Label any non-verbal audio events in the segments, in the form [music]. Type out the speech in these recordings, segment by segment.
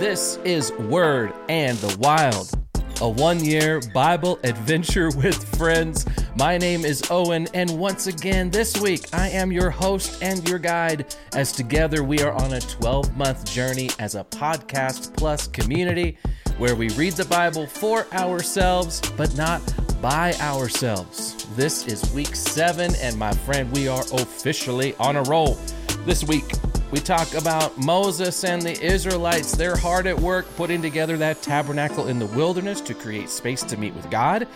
This is Word and the Wild, a one year Bible adventure [laughs] with friends. My name is Owen, and once again this week I am your host and your guide, as together we are on a 12 month journey as a podcast plus community where we read the Bible for ourselves, but not by ourselves. This is week seven, and my friend, we are officially on a roll. This week, we talk about Moses and the Israelites. They're hard at work putting together that tabernacle in the wilderness to create space to meet with God.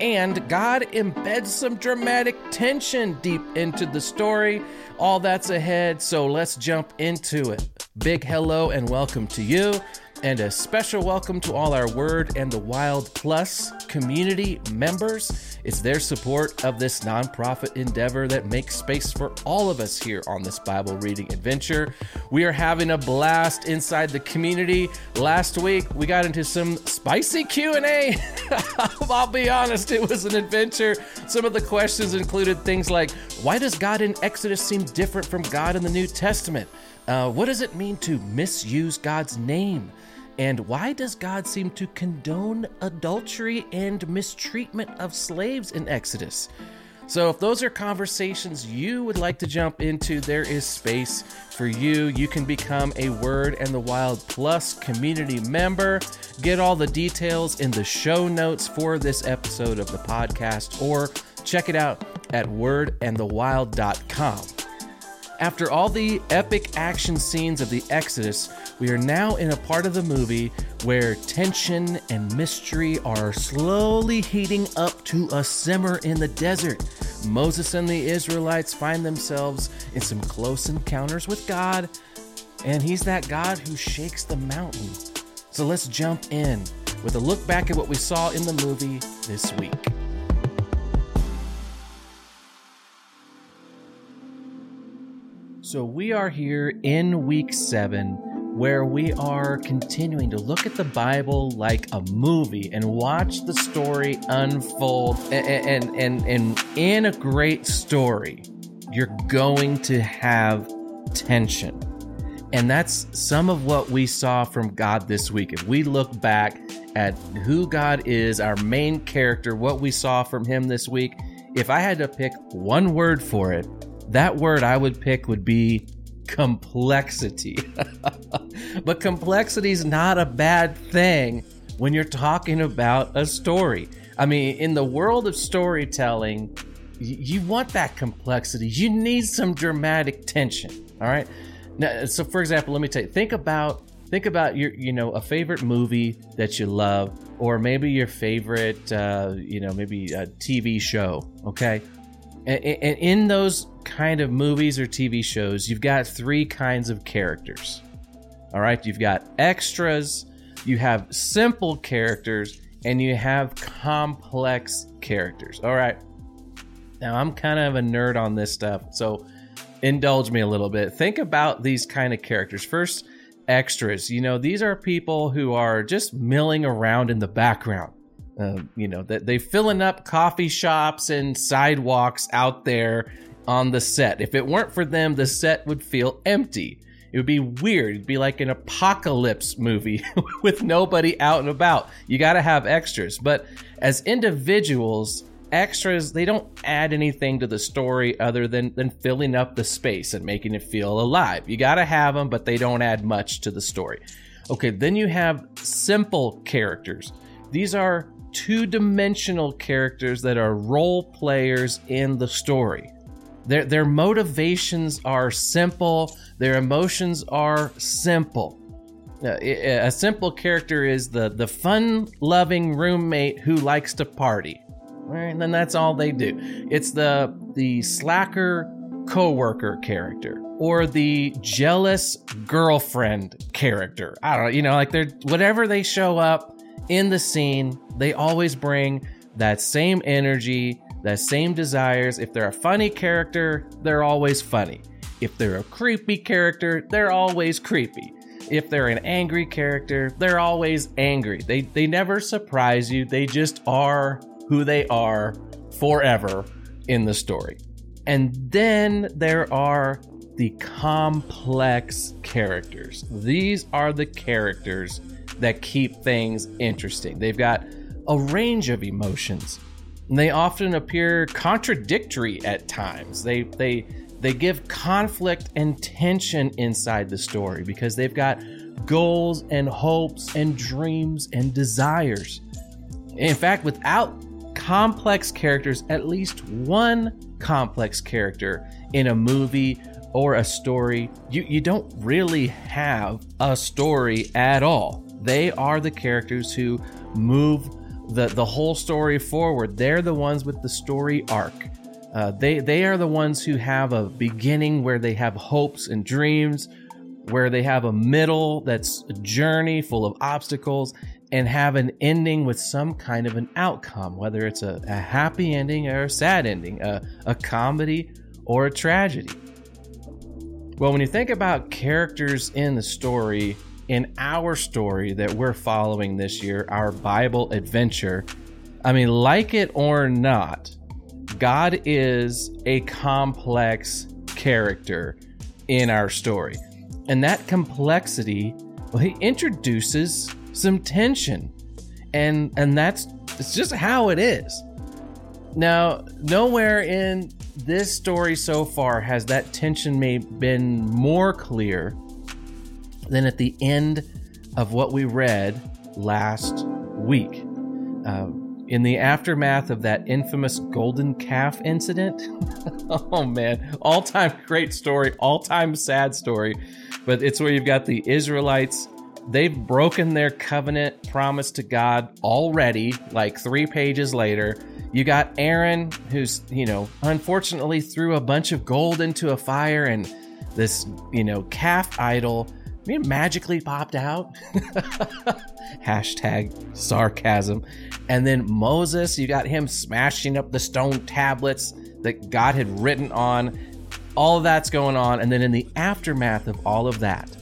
And God embeds some dramatic tension deep into the story. All that's ahead, so let's jump into it. Big hello and welcome to you. And a special welcome to all our Word and the Wild Plus community members. It's their support of this nonprofit endeavor that makes space for all of us here on this Bible reading adventure. We are having a blast inside the community. Last week we got into some spicy Q&A. [laughs] I'll be honest, it was an adventure. Some of the questions included things like why does God in Exodus seem different from God in the New Testament? Uh, what does it mean to misuse God's name? And why does God seem to condone adultery and mistreatment of slaves in Exodus? So, if those are conversations you would like to jump into, there is space for you. You can become a Word and the Wild Plus community member. Get all the details in the show notes for this episode of the podcast, or check it out at wordandthewild.com. After all the epic action scenes of the Exodus, we are now in a part of the movie where tension and mystery are slowly heating up to a simmer in the desert. Moses and the Israelites find themselves in some close encounters with God, and He's that God who shakes the mountain. So let's jump in with a look back at what we saw in the movie this week. So we are here in week seven where we are continuing to look at the Bible like a movie and watch the story unfold. And, and, and, and in a great story, you're going to have tension. And that's some of what we saw from God this week. If we look back at who God is, our main character, what we saw from Him this week, if I had to pick one word for it, that word I would pick would be complexity. [laughs] but complexity is not a bad thing when you're talking about a story. I mean, in the world of storytelling, you want that complexity. You need some dramatic tension. All right. Now, so for example, let me tell you, think about think about your you know a favorite movie that you love, or maybe your favorite uh, you know maybe a TV show. Okay, and, and in those kind of movies or TV shows, you've got three kinds of characters. All right, you've got extras, you have simple characters, and you have complex characters. All right. Now, I'm kind of a nerd on this stuff, so indulge me a little bit. Think about these kind of characters. First, extras. You know, these are people who are just milling around in the background. Uh, you know, that they filling up coffee shops and sidewalks out there on the set. If it weren't for them, the set would feel empty. It would be weird. It'd be like an apocalypse movie [laughs] with nobody out and about. You got to have extras. But as individuals, extras they don't add anything to the story other than than filling up the space and making it feel alive. You got to have them, but they don't add much to the story. Okay, then you have simple characters. These are two-dimensional characters that are role players in the story. Their, their motivations are simple, their emotions are simple. Uh, a simple character is the, the fun loving roommate who likes to party. Right? And then that's all they do. It's the the slacker coworker character or the jealous girlfriend character. I don't know, you know, like they're whatever they show up in the scene, they always bring that same energy, the same desires. If they're a funny character, they're always funny. If they're a creepy character, they're always creepy. If they're an angry character, they're always angry. They they never surprise you. They just are who they are forever in the story. And then there are the complex characters. These are the characters that keep things interesting. They've got a range of emotions. They often appear contradictory at times. They they they give conflict and tension inside the story because they've got goals and hopes and dreams and desires. In fact, without complex characters, at least one complex character in a movie or a story, you, you don't really have a story at all. They are the characters who move the, the whole story forward. They're the ones with the story arc. Uh, they they are the ones who have a beginning where they have hopes and dreams, where they have a middle that's a journey full of obstacles, and have an ending with some kind of an outcome, whether it's a, a happy ending or a sad ending, a, a comedy or a tragedy. Well, when you think about characters in the story, in our story that we're following this year, our Bible adventure, I mean, like it or not, God is a complex character in our story. And that complexity, well, he introduces some tension. And and that's it's just how it is. Now, nowhere in this story so far has that tension may been more clear than at the end of what we read last week. Um, in the aftermath of that infamous golden calf incident. [laughs] oh man, all time great story, all time sad story. But it's where you've got the Israelites. They've broken their covenant promise to God already, like three pages later. You got Aaron, who's, you know, unfortunately threw a bunch of gold into a fire and this, you know, calf idol I mean, magically popped out. [laughs] Hashtag sarcasm. And then Moses, you got him smashing up the stone tablets that God had written on. All that's going on. And then in the aftermath of all of that,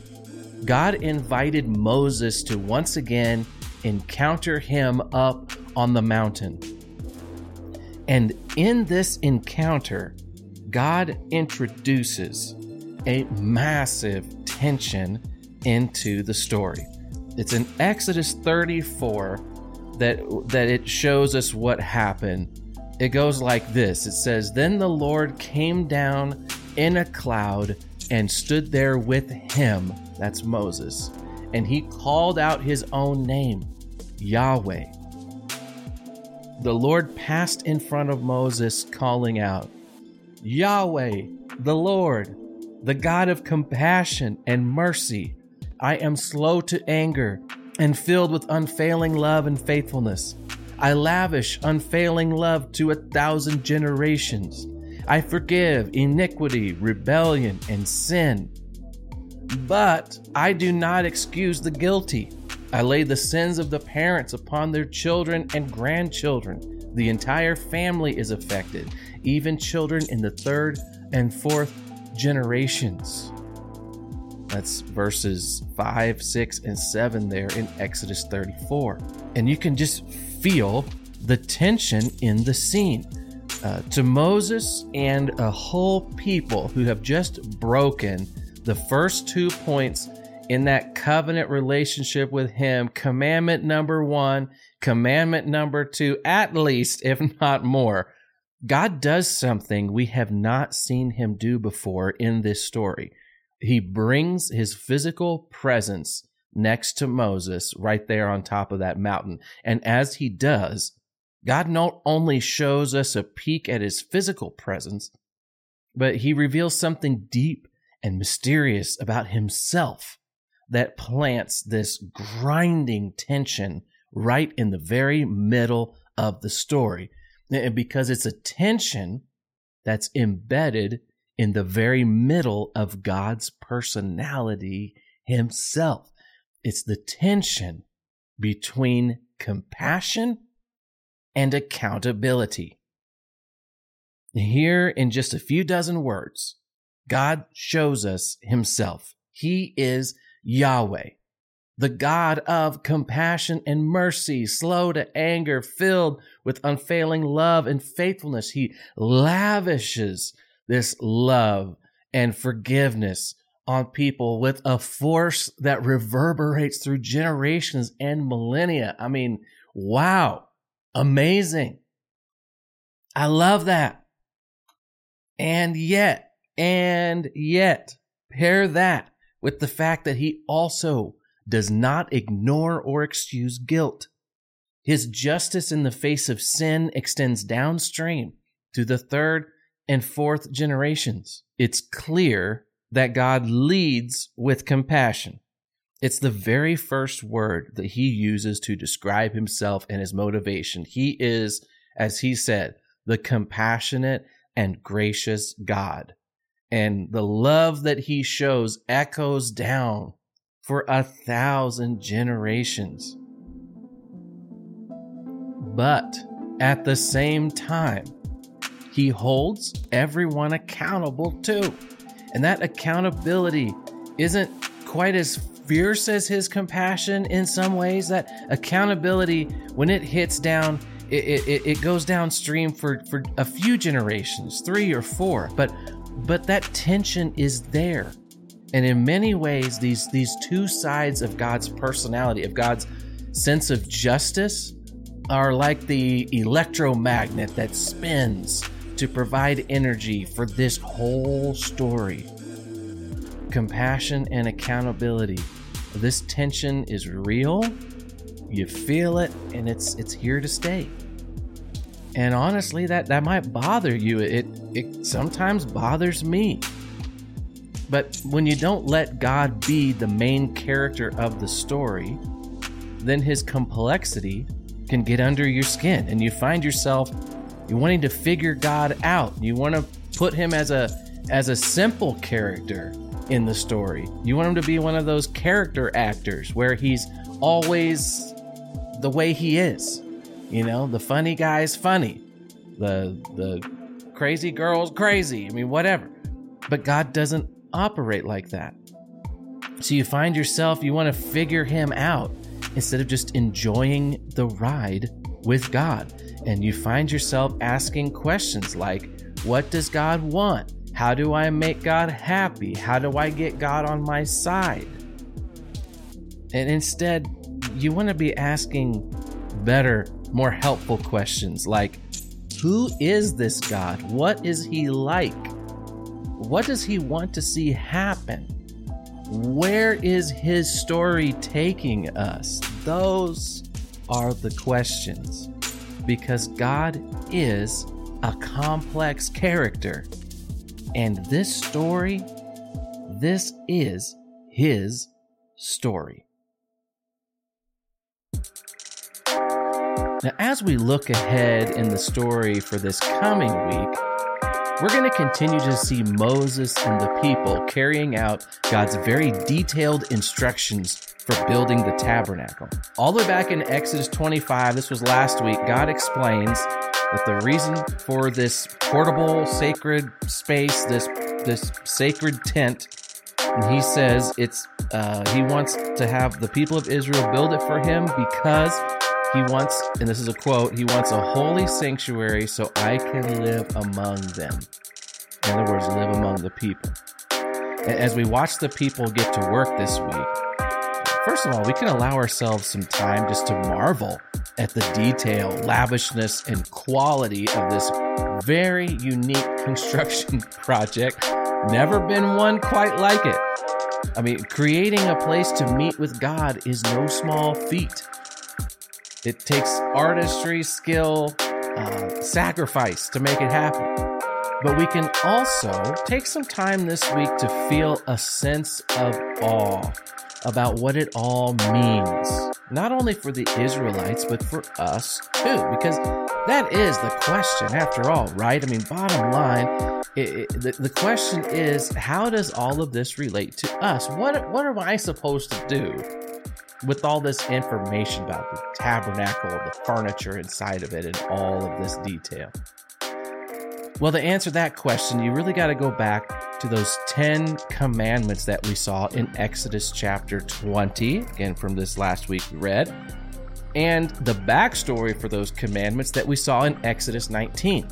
God invited Moses to once again encounter him up on the mountain. And in this encounter, God introduces a massive tension into the story. It's in Exodus 34 that that it shows us what happened. It goes like this. It says, "Then the Lord came down in a cloud and stood there with him." That's Moses. And he called out his own name, Yahweh. The Lord passed in front of Moses, calling out, Yahweh, the Lord, the God of compassion and mercy. I am slow to anger and filled with unfailing love and faithfulness. I lavish unfailing love to a thousand generations. I forgive iniquity, rebellion, and sin. But I do not excuse the guilty. I lay the sins of the parents upon their children and grandchildren. The entire family is affected, even children in the third and fourth generations. That's verses 5, 6, and 7 there in Exodus 34. And you can just feel the tension in the scene. Uh, to Moses and a whole people who have just broken the first two points in that covenant relationship with Him commandment number one, commandment number two, at least, if not more. God does something we have not seen Him do before in this story he brings his physical presence next to Moses right there on top of that mountain. And as he does, God not only shows us a peek at his physical presence, but he reveals something deep and mysterious about himself that plants this grinding tension right in the very middle of the story. And because it's a tension that's embedded in the very middle of God's personality himself. It's the tension between compassion and accountability. Here, in just a few dozen words, God shows us himself. He is Yahweh, the God of compassion and mercy, slow to anger, filled with unfailing love and faithfulness. He lavishes this love and forgiveness on people with a force that reverberates through generations and millennia. I mean, wow, amazing. I love that. And yet, and yet, pair that with the fact that he also does not ignore or excuse guilt. His justice in the face of sin extends downstream to the third and fourth generations. It's clear that God leads with compassion. It's the very first word that he uses to describe himself and his motivation. He is, as he said, the compassionate and gracious God. And the love that he shows echoes down for a thousand generations. But at the same time, he holds everyone accountable too. And that accountability isn't quite as fierce as his compassion in some ways. That accountability, when it hits down, it, it, it goes downstream for, for a few generations, three or four. But but that tension is there. And in many ways, these these two sides of God's personality, of God's sense of justice, are like the electromagnet that spins to provide energy for this whole story. Compassion and accountability. This tension is real. You feel it and it's it's here to stay. And honestly, that that might bother you. It it sometimes bothers me. But when you don't let God be the main character of the story, then his complexity can get under your skin and you find yourself you wanting to figure God out. You want to put him as a as a simple character in the story. You want him to be one of those character actors where he's always the way he is. You know, the funny guy's funny. The the crazy girl's crazy. I mean, whatever. But God doesn't operate like that. So you find yourself you want to figure him out instead of just enjoying the ride with God. And you find yourself asking questions like, What does God want? How do I make God happy? How do I get God on my side? And instead, you want to be asking better, more helpful questions like, Who is this God? What is he like? What does he want to see happen? Where is his story taking us? Those are the questions because God is a complex character. And this story, this is his story. Now, as we look ahead in the story for this coming week, we're going to continue to see Moses and the people carrying out God's very detailed instructions for building the tabernacle. All the way back in Exodus 25, this was last week, God explains that the reason for this portable sacred space, this this sacred tent, and he says it's uh, he wants to have the people of Israel build it for him because he wants, and this is a quote, he wants a holy sanctuary so I can live among them. In other words, live among the people. As we watch the people get to work this week, First of all, we can allow ourselves some time just to marvel at the detail, lavishness, and quality of this very unique construction [laughs] project. Never been one quite like it. I mean, creating a place to meet with God is no small feat. It takes artistry, skill, uh, sacrifice to make it happen. But we can also take some time this week to feel a sense of awe about what it all means, not only for the Israelites, but for us too, because that is the question after all, right? I mean, bottom line, it, it, the, the question is how does all of this relate to us? What, what am I supposed to do with all this information about the tabernacle, the furniture inside of it, and all of this detail? Well, to answer that question, you really got to go back to those 10 commandments that we saw in Exodus chapter 20, again from this last week we read, and the backstory for those commandments that we saw in Exodus 19.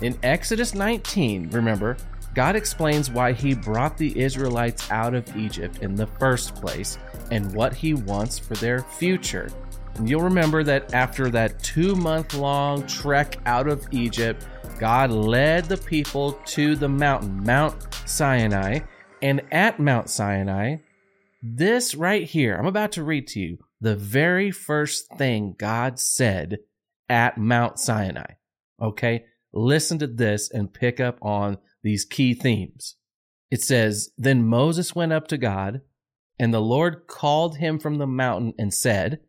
In Exodus 19, remember, God explains why he brought the Israelites out of Egypt in the first place and what he wants for their future. And you'll remember that after that two month long trek out of Egypt, God led the people to the mountain, Mount Sinai. And at Mount Sinai, this right here, I'm about to read to you the very first thing God said at Mount Sinai. Okay? Listen to this and pick up on these key themes. It says, Then Moses went up to God, and the Lord called him from the mountain and said,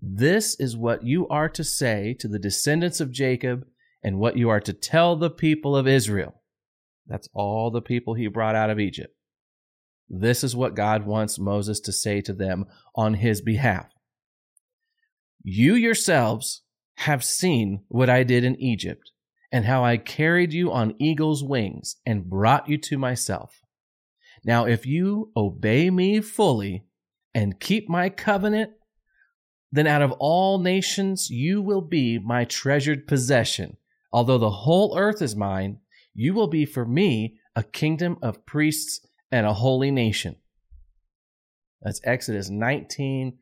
This is what you are to say to the descendants of Jacob, and what you are to tell the people of Israel. That's all the people he brought out of Egypt. This is what God wants Moses to say to them on his behalf. You yourselves have seen what I did in Egypt and how I carried you on eagle's wings and brought you to myself. Now, if you obey me fully and keep my covenant, then out of all nations you will be my treasured possession. Although the whole earth is mine, you will be for me a kingdom of priests and a holy nation. That's Exodus 19,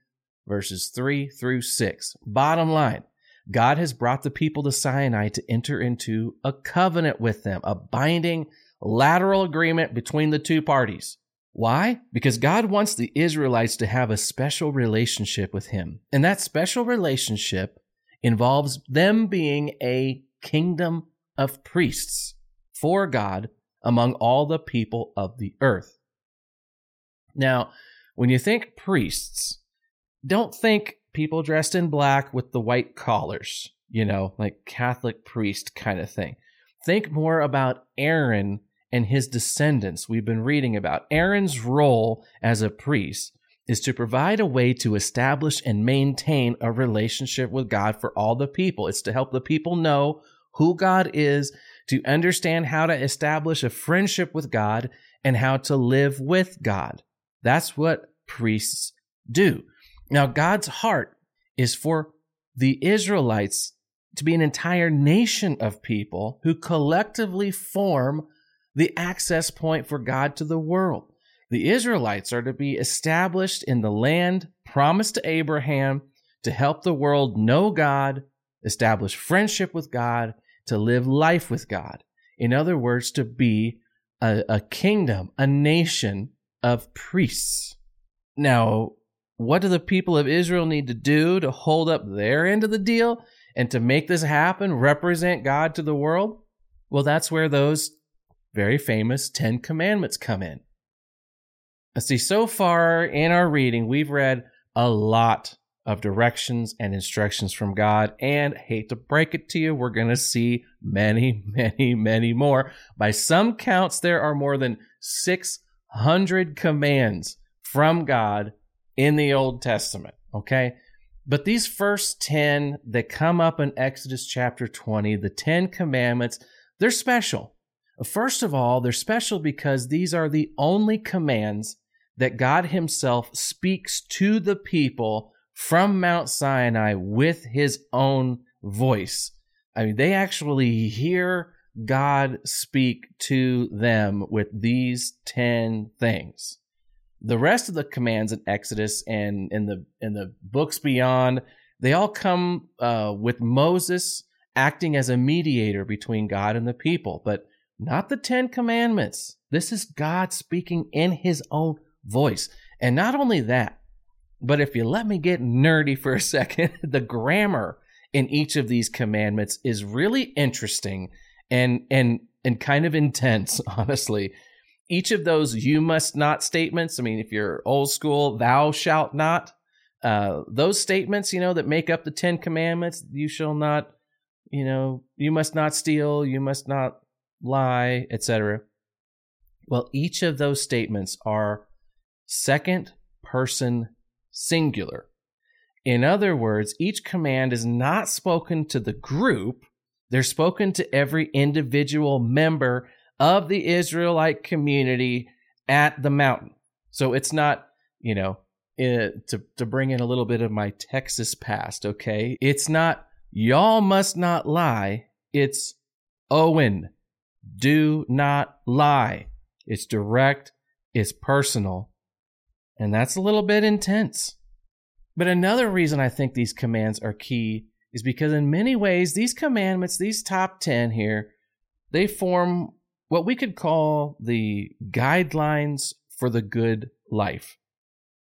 verses 3 through 6. Bottom line God has brought the people to Sinai to enter into a covenant with them, a binding lateral agreement between the two parties. Why? Because God wants the Israelites to have a special relationship with Him. And that special relationship involves them being a kingdom of priests for God among all the people of the earth. Now, when you think priests, don't think people dressed in black with the white collars, you know, like Catholic priest kind of thing. Think more about Aaron and his descendants we've been reading about. Aaron's role as a priest is to provide a way to establish and maintain a relationship with God for all the people. It's to help the people know who God is, to understand how to establish a friendship with God, and how to live with God. That's what priests do. Now, God's heart is for the Israelites to be an entire nation of people who collectively form the access point for God to the world. The Israelites are to be established in the land promised to Abraham to help the world know God, establish friendship with God, to live life with God. In other words, to be a, a kingdom, a nation of priests. Now, what do the people of Israel need to do to hold up their end of the deal and to make this happen, represent God to the world? Well, that's where those very famous Ten Commandments come in. Let's see, so far in our reading, we've read a lot of directions and instructions from God. And hate to break it to you, we're going to see many, [laughs] many, many more. By some counts, there are more than 600 commands from God in the Old Testament. Okay. But these first 10 that come up in Exodus chapter 20, the 10 commandments, they're special. First of all, they're special because these are the only commands that God Himself speaks to the people from Mount Sinai with His own voice. I mean, they actually hear God speak to them with these 10 things the rest of the commands in Exodus and in the in the books beyond, they all come uh, with Moses acting as a mediator between God and the people, but not the Ten Commandments. This is God speaking in His own voice, and not only that, but if you let me get nerdy for a [laughs] second, the grammar in each of these commandments is really interesting and and and kind of intense, [laughs] honestly each of those you must not statements, I mean, if you're old school, thou shalt not, uh, those statements, you know, that make up the Ten Commandments, you shall not, you know, you must not steal, you must not lie, etc. Well, each of those statements are second person singular. In other words, each command is not spoken to the group, they're spoken to every individual member of the Israelite community at the mountain. So it's not, you know, it, to to bring in a little bit of my Texas past, okay? It's not y'all must not lie. It's Owen, do not lie. It's direct, it's personal, and that's a little bit intense. But another reason I think these commands are key is because in many ways, these commandments, these top 10 here, they form what we could call the guidelines for the good life.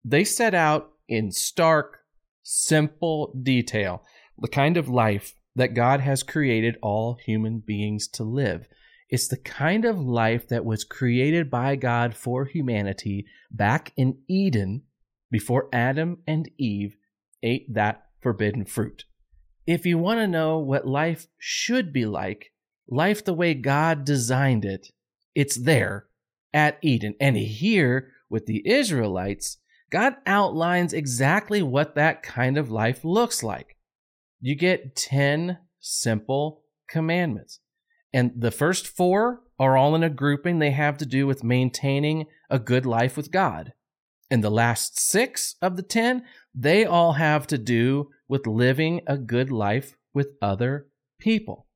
They set out in stark, simple detail the kind of life that God has created all human beings to live. It's the kind of life that was created by God for humanity back in Eden before Adam and Eve ate that forbidden fruit. If you want to know what life should be like, life the way God designed it, it's there at Eden. And here with the Israelites, God outlines exactly what that kind of life looks like. You get 10 simple commandments. And the first four are all in a grouping. They have to do with maintaining a good life with God. And the last six of the 10, they all have to do with living a good life with other people.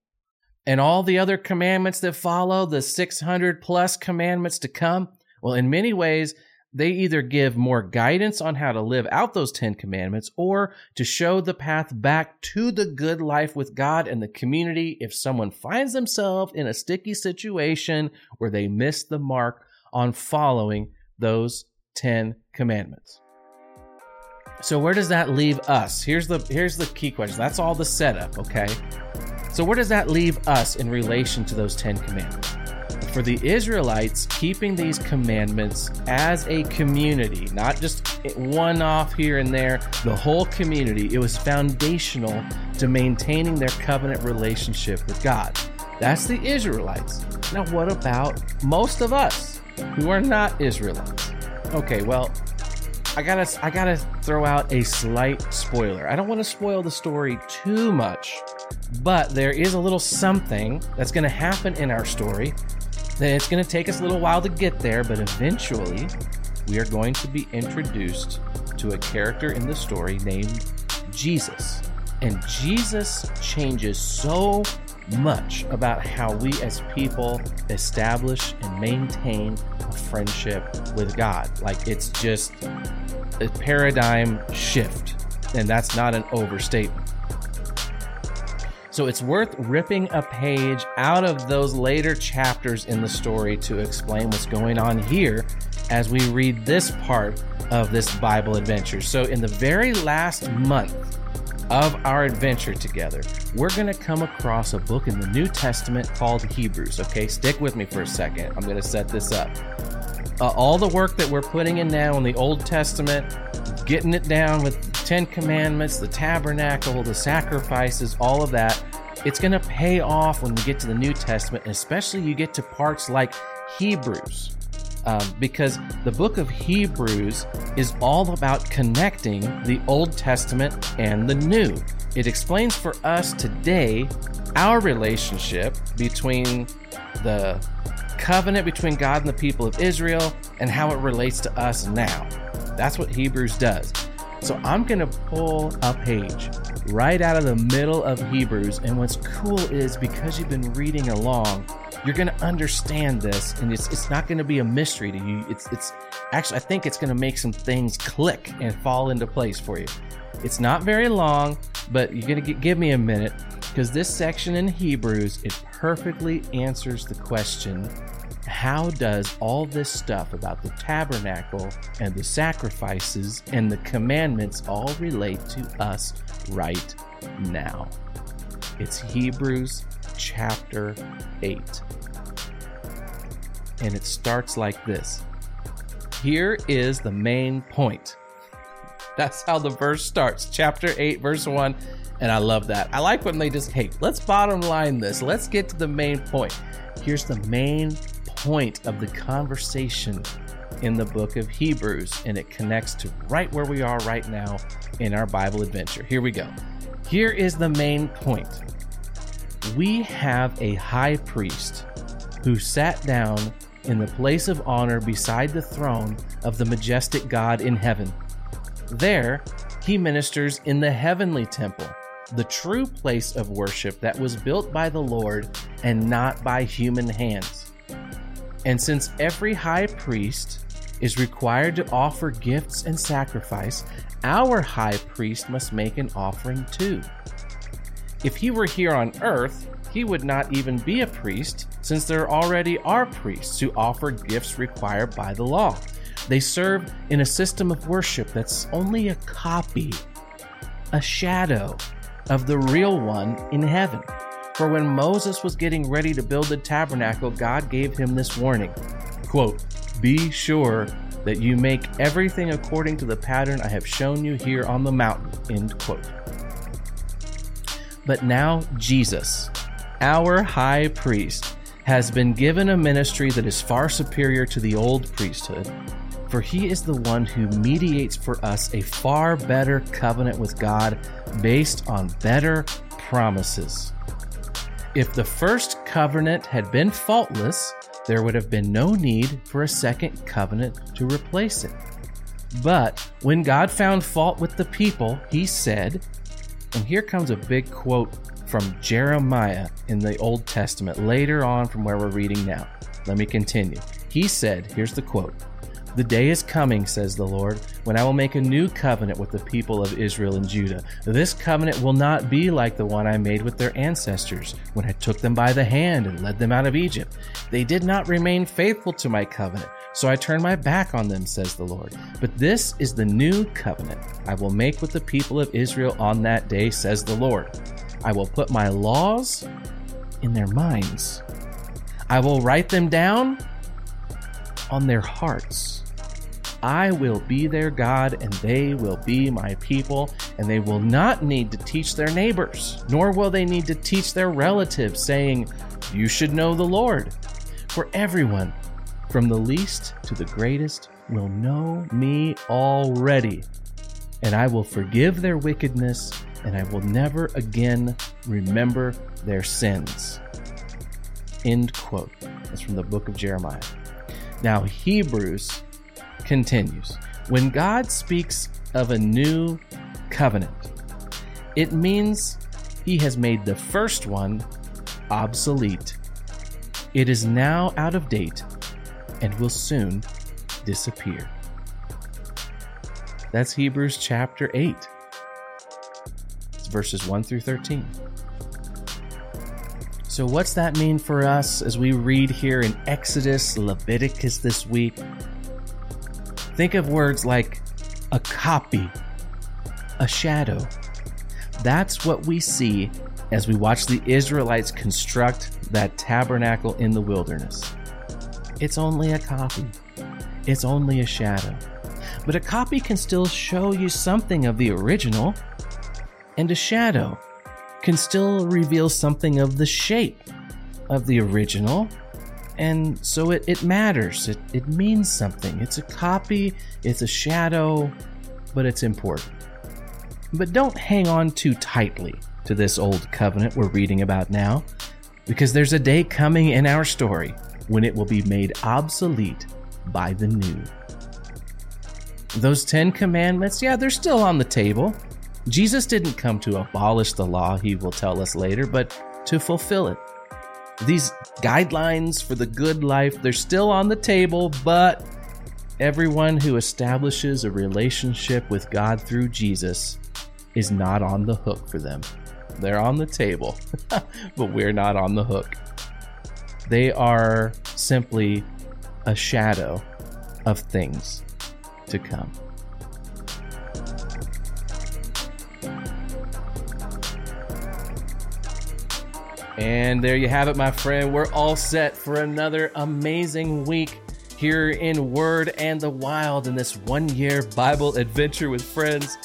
And all the other commandments that follow, the 600 plus commandments to come, well, in many ways, they either give more guidance on how to live out those 10 commandments or to show the path back to the good life with God and the community if someone finds themselves in a sticky situation where they miss the mark on following those 10 commandments. So where does that leave us? Here's the here's the key question. That's all the setup, okay? So where does that leave us in relation to those 10 commandments? For the Israelites, keeping these commandments as a community, not just one off here and there, the whole community, it was foundational to maintaining their covenant relationship with God. That's the Israelites. Now, what about most of us who are not Israelites? Okay, well, I gotta I gotta throw out a slight spoiler. I don't want to spoil the story too much, but there is a little something that's gonna happen in our story then it's going to take us a little while to get there, but eventually we are going to be introduced to a character in the story named Jesus. And Jesus changes so much about how we as people establish and maintain a friendship with God. Like it's just a paradigm shift. And that's not an overstatement. So it's worth ripping a page out of those later chapters in the story to explain what's going on here as we read this part of this Bible adventure. So, in the very last month of our adventure together, we're going to come across a book in the New Testament called Hebrews. Okay, stick with me for a second. I'm going to set this up. Uh, all the work that we're putting in now in the Old Testament, getting it down with Ten Commandments, the tabernacle, the sacrifices, all of that, it's going to pay off when we get to the New Testament, especially you get to parts like Hebrews. Um, because the book of Hebrews is all about connecting the Old Testament and the New. It explains for us today our relationship between the covenant between God and the people of Israel and how it relates to us now. That's what Hebrews does. So I'm going to pull a page right out of the middle of Hebrews. And what's cool is because you've been reading along, you're going to understand this and it's, it's not going to be a mystery to you. It's, it's actually, I think it's going to make some things click and fall into place for you. It's not very long, but you're going to give me a minute because this section in Hebrews, it perfectly answers the question how does all this stuff about the tabernacle and the sacrifices and the commandments all relate to us right now? It's Hebrews chapter 8. And it starts like this Here is the main point. That's how the verse starts. Chapter 8, verse 1. And I love that. I like when they just, hey, let's bottom line this. Let's get to the main point. Here's the main point of the conversation in the book of Hebrews, and it connects to right where we are right now in our Bible adventure. Here we go. Here is the main point we have a high priest who sat down in the place of honor beside the throne of the majestic God in heaven. There, he ministers in the heavenly temple the true place of worship that was built by the Lord and not by human hands. And since every high priest is required to offer gifts and sacrifice, our high priest must make an offering too. If he were here on earth, he would not even be a priest, since there already are priests who offer gifts required by the law. They serve in a system of worship that's only a copy, a shadow of the real one in heaven. For when Moses was getting ready to build the tabernacle, God gave him this warning quote, Be sure that you make everything according to the pattern I have shown you here on the mountain. End quote. But now Jesus, our high priest, has been given a ministry that is far superior to the old priesthood, for he is the one who mediates for us a far better covenant with God based on better promises. If the first covenant had been faultless, there would have been no need for a second covenant to replace it. But when God found fault with the people, he said, and here comes a big quote from Jeremiah in the Old Testament, later on from where we're reading now. Let me continue. He said, here's the quote The day is coming, says the Lord, when I will make a new covenant with the people of Israel and Judah. This covenant will not be like the one I made with their ancestors when I took them by the hand and led them out of Egypt. They did not remain faithful to my covenant so I turn my back on them, says the Lord. But this is the new covenant I will make with the people of Israel on that day, says the Lord. I will put my laws in their minds, I will write them down on their hearts. I will be their God, and they will be my people, and they will not need to teach their neighbors, nor will they need to teach their relatives, saying, You should know the Lord. For everyone from the least to the greatest, will know me already, and I will forgive their wickedness, and I will never again remember their sins. End quote. That's from the book of Jeremiah. Now, Hebrews continues. When God speaks of a new covenant, it means he has made the first one obsolete. It is now out of date and will soon disappear. That's Hebrews chapter 8. It's verses 1 through 13. So, what's that mean for us as we read here in Exodus, Leviticus this week? Think of words like a copy, a shadow. That's what we see as we watch the Israelites construct that tabernacle in the wilderness. It's only a copy. It's only a shadow. But a copy can still show you something of the original, and a shadow can still reveal something of the shape of the original. And so it, it matters. It, it means something. It's a copy, it's a shadow, but it's important. But don't hang on too tightly to this old covenant we're reading about now, because there's a day coming in our story when it will be made obsolete by the new. Those Ten Commandments, yeah, they're still on the table. Jesus didn't come to abolish the law, he will tell us later, but to fulfill it. These guidelines for the good life, they're still on the table, but everyone who establishes a relationship with God through Jesus is not on the hook for them. They're on the table, [laughs] but we're not on the hook. They are simply a shadow of things to come. And there you have it, my friend. We're all set for another amazing week here in Word and the Wild in this one year Bible adventure with friends.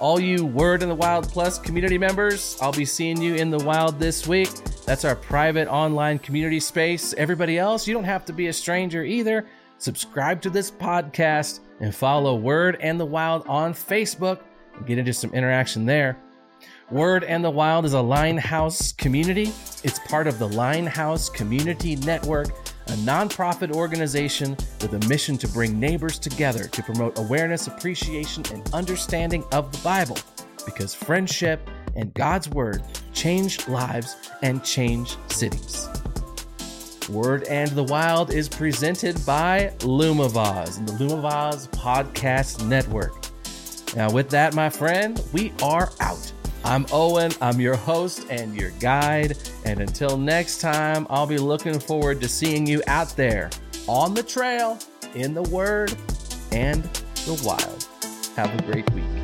All you Word and the Wild Plus community members, I'll be seeing you in the wild this week. That's our private online community space. Everybody else, you don't have to be a stranger either. Subscribe to this podcast and follow Word and the Wild on Facebook and get into some interaction there. Word and the Wild is a Linehouse community. It's part of the Linehouse Community Network, a nonprofit organization with a mission to bring neighbors together to promote awareness, appreciation, and understanding of the Bible. Because friendship and God's Word change lives and change cities. Word and the Wild is presented by Lumavaz and the Lumavaz Podcast Network. Now, with that, my friend, we are out. I'm Owen, I'm your host and your guide. And until next time, I'll be looking forward to seeing you out there on the trail, in the Word, and the wild. Have a great week.